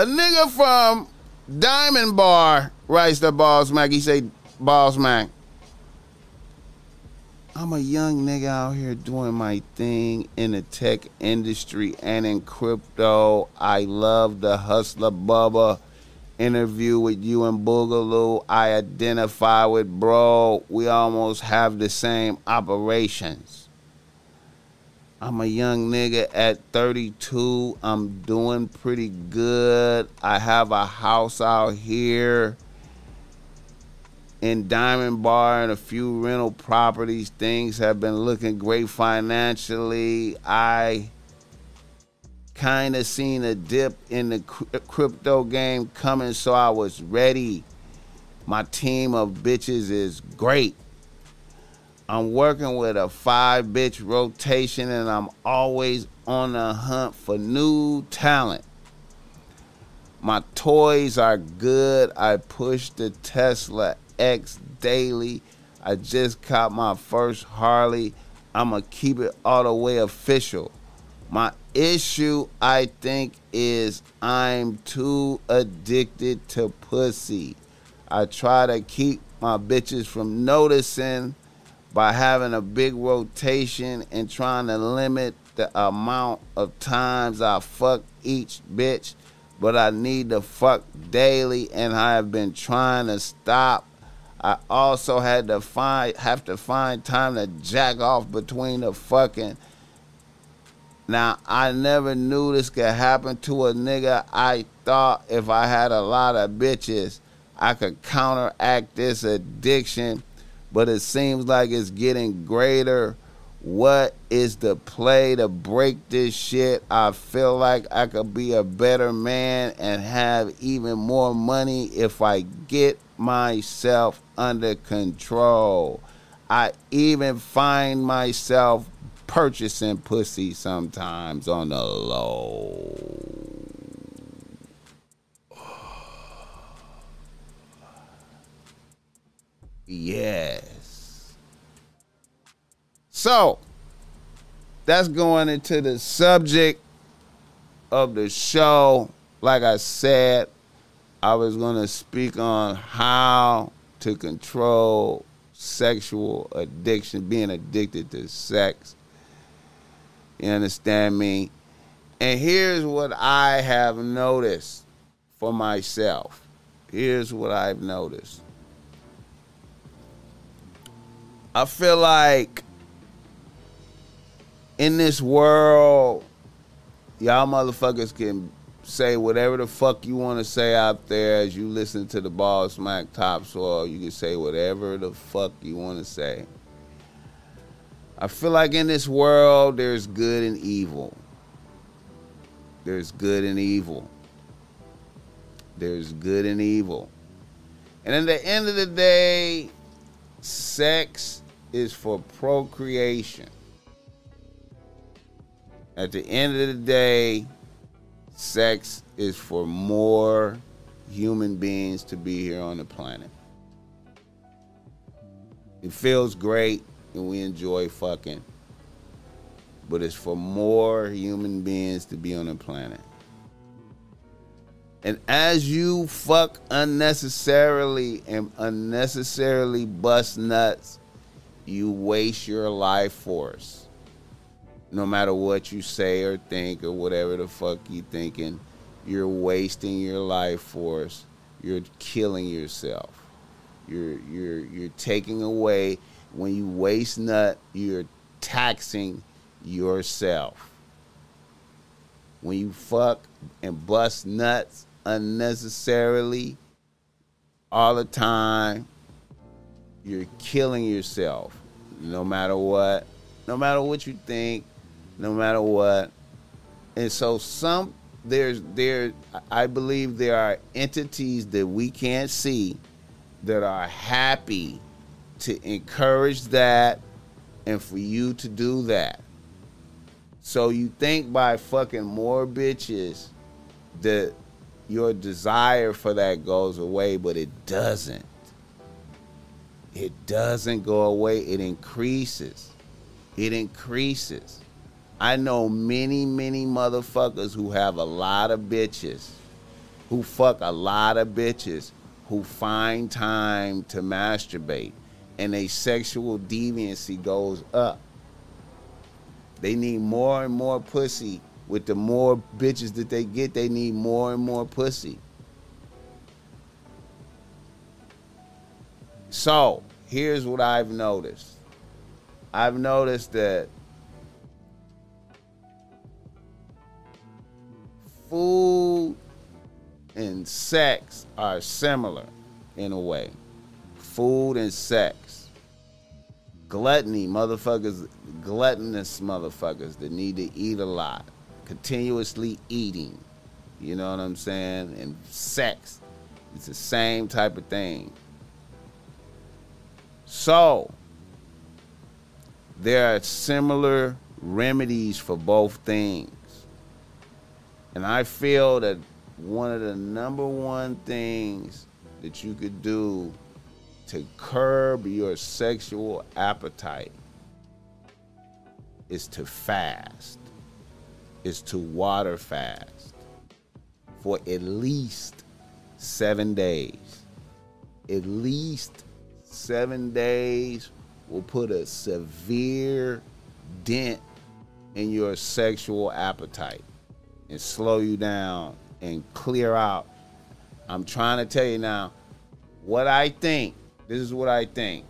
A nigga from Diamond Bar writes the Boss Mac. He say, Boss Mac, I'm a young nigga out here doing my thing in the tech industry and in crypto. I love the Hustler Bubba interview with you and Boogaloo. I identify with bro. We almost have the same operations. I'm a young nigga at 32. I'm doing pretty good. I have a house out here in Diamond Bar and a few rental properties. Things have been looking great financially. I kind of seen a dip in the crypto game coming, so I was ready. My team of bitches is great. I'm working with a five bitch rotation and I'm always on the hunt for new talent. My toys are good. I push the Tesla X daily. I just caught my first Harley. I'ma keep it all the way official. My issue, I think, is I'm too addicted to pussy. I try to keep my bitches from noticing by having a big rotation and trying to limit the amount of times I fuck each bitch, but I need to fuck daily and I have been trying to stop. I also had to find have to find time to jack off between the fucking now I never knew this could happen to a nigga. I thought if I had a lot of bitches, I could counteract this addiction but it seems like it's getting greater. What is the play to break this shit? I feel like I could be a better man and have even more money if I get myself under control. I even find myself purchasing pussy sometimes on the low. Yes. So, that's going into the subject of the show. Like I said, I was going to speak on how to control sexual addiction, being addicted to sex. You understand me? And here's what I have noticed for myself. Here's what I've noticed. I feel like in this world, y'all motherfuckers can say whatever the fuck you want to say out there as you listen to the Boss Mac Topsoil. You can say whatever the fuck you want to say. I feel like in this world, there's good and evil. There's good and evil. There's good and evil. And at the end of the day, sex is for procreation. At the end of the day, sex is for more human beings to be here on the planet. It feels great and we enjoy fucking, but it's for more human beings to be on the planet. And as you fuck unnecessarily and unnecessarily bust nuts you waste your life force. No matter what you say or think or whatever the fuck you thinking, you're wasting your life force. You're killing yourself. You're you're you're taking away when you waste nut, you're taxing yourself. When you fuck and bust nuts unnecessarily all the time, you're killing yourself no matter what, no matter what you think, no matter what. And so some there's there I believe there are entities that we can't see that are happy to encourage that and for you to do that. So you think by fucking more bitches that your desire for that goes away, but it doesn't it doesn't go away, it increases. It increases. I know many, many motherfuckers who have a lot of bitches who fuck a lot of bitches who find time to masturbate and a sexual deviancy goes up. They need more and more pussy. With the more bitches that they get, they need more and more pussy. So, here's what I've noticed. I've noticed that food and sex are similar in a way. Food and sex. Gluttony, motherfuckers, gluttonous motherfuckers that need to eat a lot, continuously eating. You know what I'm saying? And sex. It's the same type of thing. So, there are similar remedies for both things. And I feel that one of the number one things that you could do to curb your sexual appetite is to fast, is to water fast for at least seven days. At least seven days will put a severe dent in your sexual appetite and slow you down and clear out. I'm trying to tell you now what I think. This is what I think.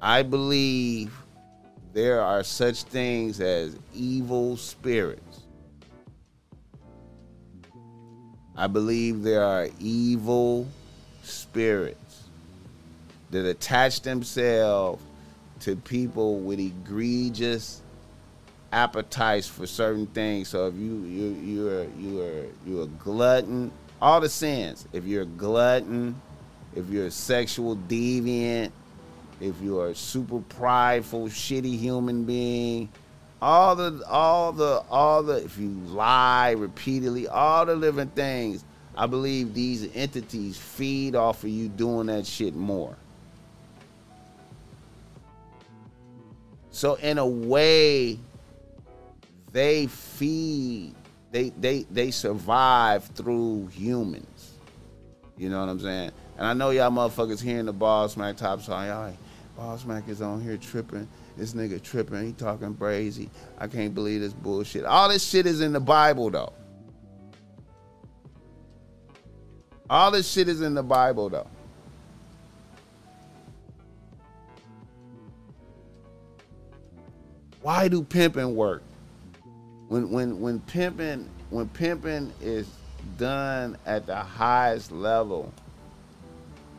I believe there are such things as evil spirits. I believe there are evil spirits that attach themselves to people with egregious appetites for certain things. So if you you you're you're you're glutton, all the sins. If you're a glutton, if you're a sexual deviant, if you're a super prideful, shitty human being, all the all the all the if you lie repeatedly, all the living things, I believe these entities feed off of you doing that shit more. So in a way, they feed, they they they survive through humans. You know what I'm saying? And I know y'all motherfuckers hearing the Boss Mac top song. Y'all, ball smack is on here tripping. This nigga tripping. He talking crazy. I can't believe this bullshit. All this shit is in the Bible though. All this shit is in the Bible though. Why do pimping work? when when when pimping when pimping is done at the highest level,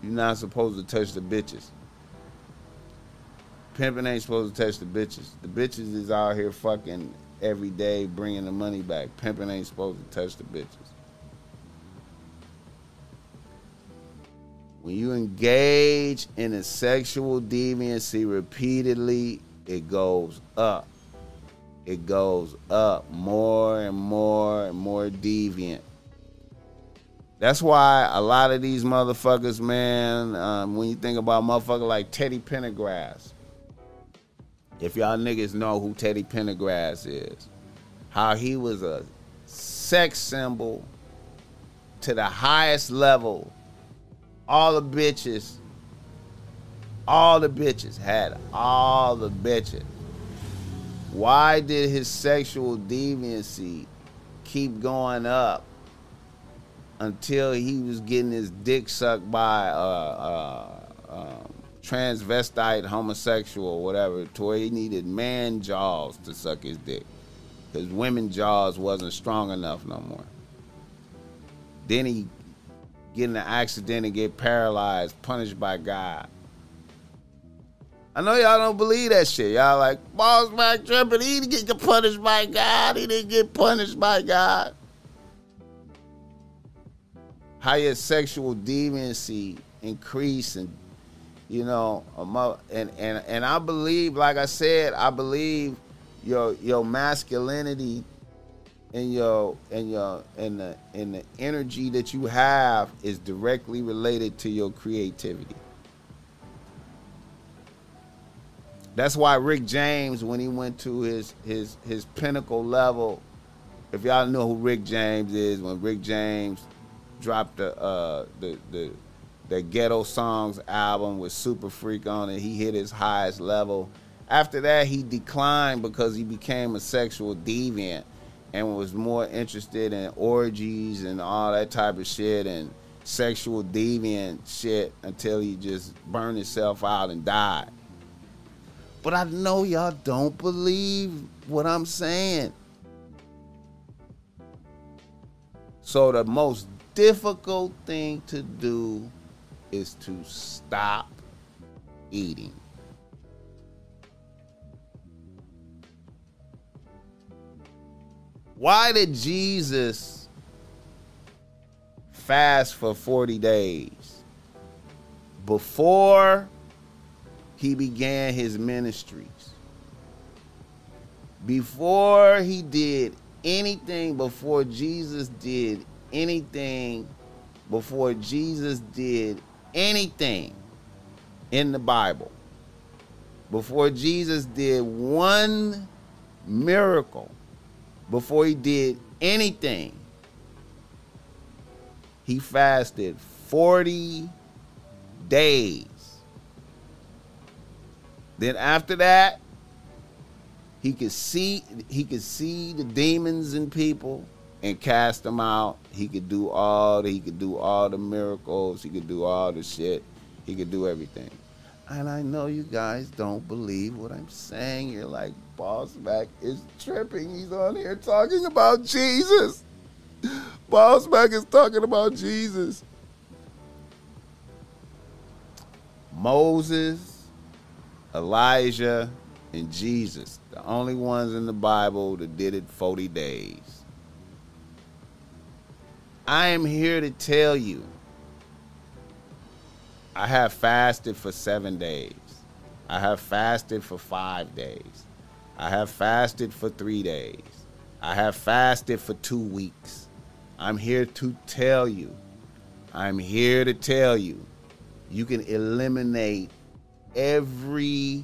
you're not supposed to touch the bitches. Pimping ain't supposed to touch the bitches. The bitches is out here fucking every day bringing the money back. Pimping ain't supposed to touch the bitches. When you engage in a sexual deviancy repeatedly, it goes up it goes up more and more and more deviant. That's why a lot of these motherfuckers, man, um, when you think about motherfucker like Teddy Pendergrass, if y'all niggas know who Teddy Pendergrass is, how he was a sex symbol to the highest level. All the bitches, all the bitches had all the bitches. Why did his sexual deviancy keep going up until he was getting his dick sucked by a, a, a transvestite homosexual, whatever, to where he needed man jaws to suck his dick because women jaws wasn't strong enough no more. Then he get in an accident and get paralyzed, punished by God. I know y'all don't believe that shit. Y'all like, Boss Mac tripping. He didn't get punished by God. He didn't get punished by God. How your sexual deviancy increase and you know, and and and I believe, like I said, I believe your your masculinity and your and your and the and the energy that you have is directly related to your creativity. That's why Rick James, when he went to his his his pinnacle level, if y'all know who Rick James is, when Rick James dropped the uh the the the Ghetto Songs album with Super Freak on it. He hit his highest level. After that, he declined because he became a sexual deviant and was more interested in orgies and all that type of shit and sexual deviant shit until he just burned himself out and died. But I know y'all don't believe what I'm saying. So the most difficult thing to do is to stop eating. Why did Jesus fast for 40 days? Before he began his ministries. Before he did anything, before Jesus did anything, before Jesus did anything in the Bible, before Jesus did one miracle, before he did anything, he fasted 40 days. Then after that, he could see he could see the demons in people and cast them out. He could do all the, he could do all the miracles. He could do all the shit. He could do everything. And I know you guys don't believe what I'm saying. You're like, Boss Mac is tripping. He's on here talking about Jesus. Boss Mac is talking about Jesus. Moses, Elijah, and Jesus, the only ones in the Bible that did it 40 days. I am here to tell you I have fasted for seven days. I have fasted for five days. I have fasted for three days. I have fasted for two weeks. I'm here to tell you. I'm here to tell you. You can eliminate every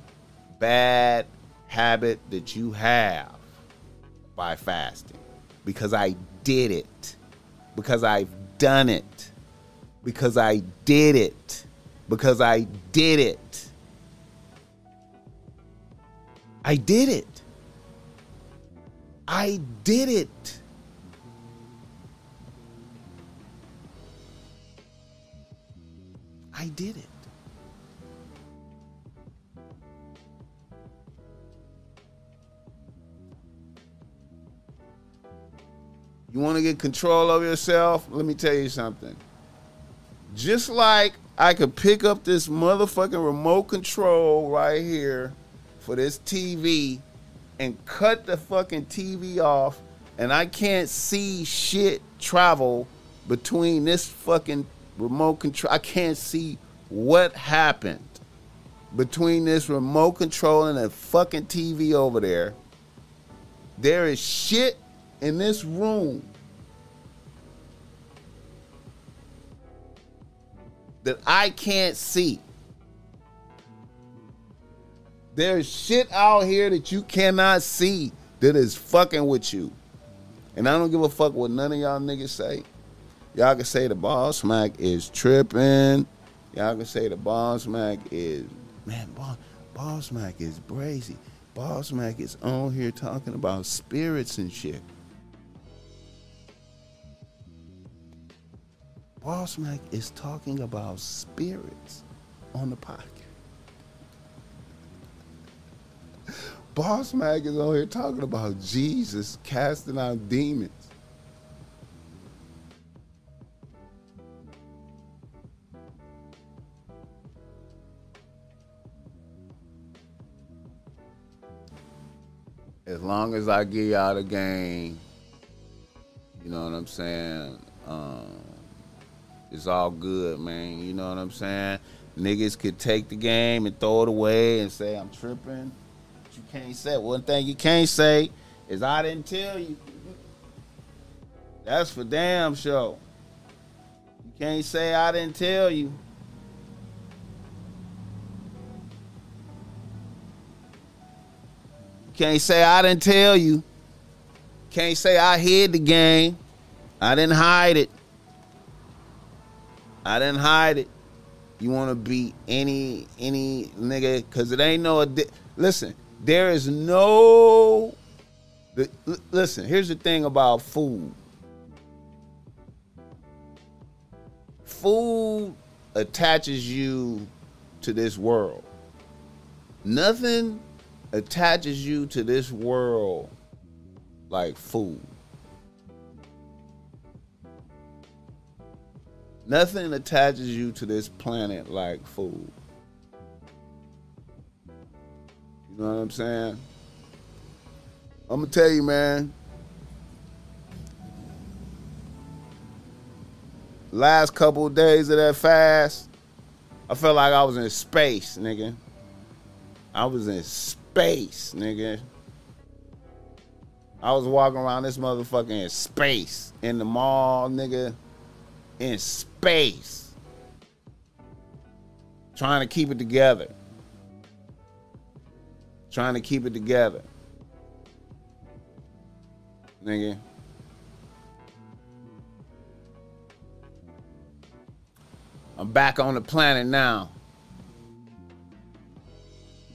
bad habit that you have by fasting because I did it. Because I've done it. Because I did it because I did it. I did it. I did it. I did it. You want to get control of yourself? Let me tell you something. Just like I could pick up this motherfucking remote control right here for this TV and cut the fucking TV off, and I can't see shit travel between this fucking remote control. I can't see what happened between this remote control and the fucking TV over there. There is shit in this room that I can't see. There's shit out here that you cannot see that is fucking with you. And I don't give a fuck what none of y'all niggas say. Y'all can say the Boss Mac is tripping. Y'all can say the Boss Mac is man, boss, Boss Mac is brazy. Boss Mac is on here talking about spirits and shit. Boss Mac is talking about spirits on the podcast. Boss Mac is on here talking about Jesus casting out demons. As long as I get y'all the game, you know what I'm saying? Um, it's all good, man. You know what I'm saying? Niggas could take the game and throw it away and say I'm tripping. But you can't say. One thing you can't say is I didn't tell you. That's for damn sure. You can't say I didn't tell you. You can't say I didn't tell you. Can't say I hid the game. I didn't hide it. I didn't hide it. You want to be any any nigga because it ain't no. Adi- listen, there is no. The, listen, here's the thing about food. Food attaches you to this world. Nothing attaches you to this world like food. Nothing attaches you to this planet like food. You know what I'm saying? I'm gonna tell you, man. Last couple of days of that fast, I felt like I was in space, nigga. I was in space, nigga. I was walking around this motherfucker in space in the mall, nigga. In space. Trying to keep it together. Trying to keep it together. Nigga. I'm back on the planet now.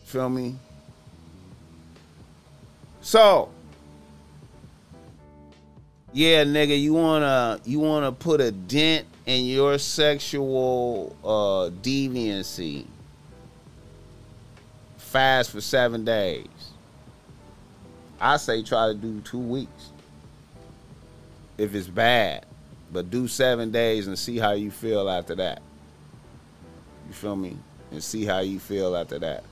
Feel me? So, yeah, nigga, you wanna you wanna put a dent in your sexual uh, deviancy. Fast for seven days. I say try to do two weeks. If it's bad, but do seven days and see how you feel after that. You feel me? And see how you feel after that.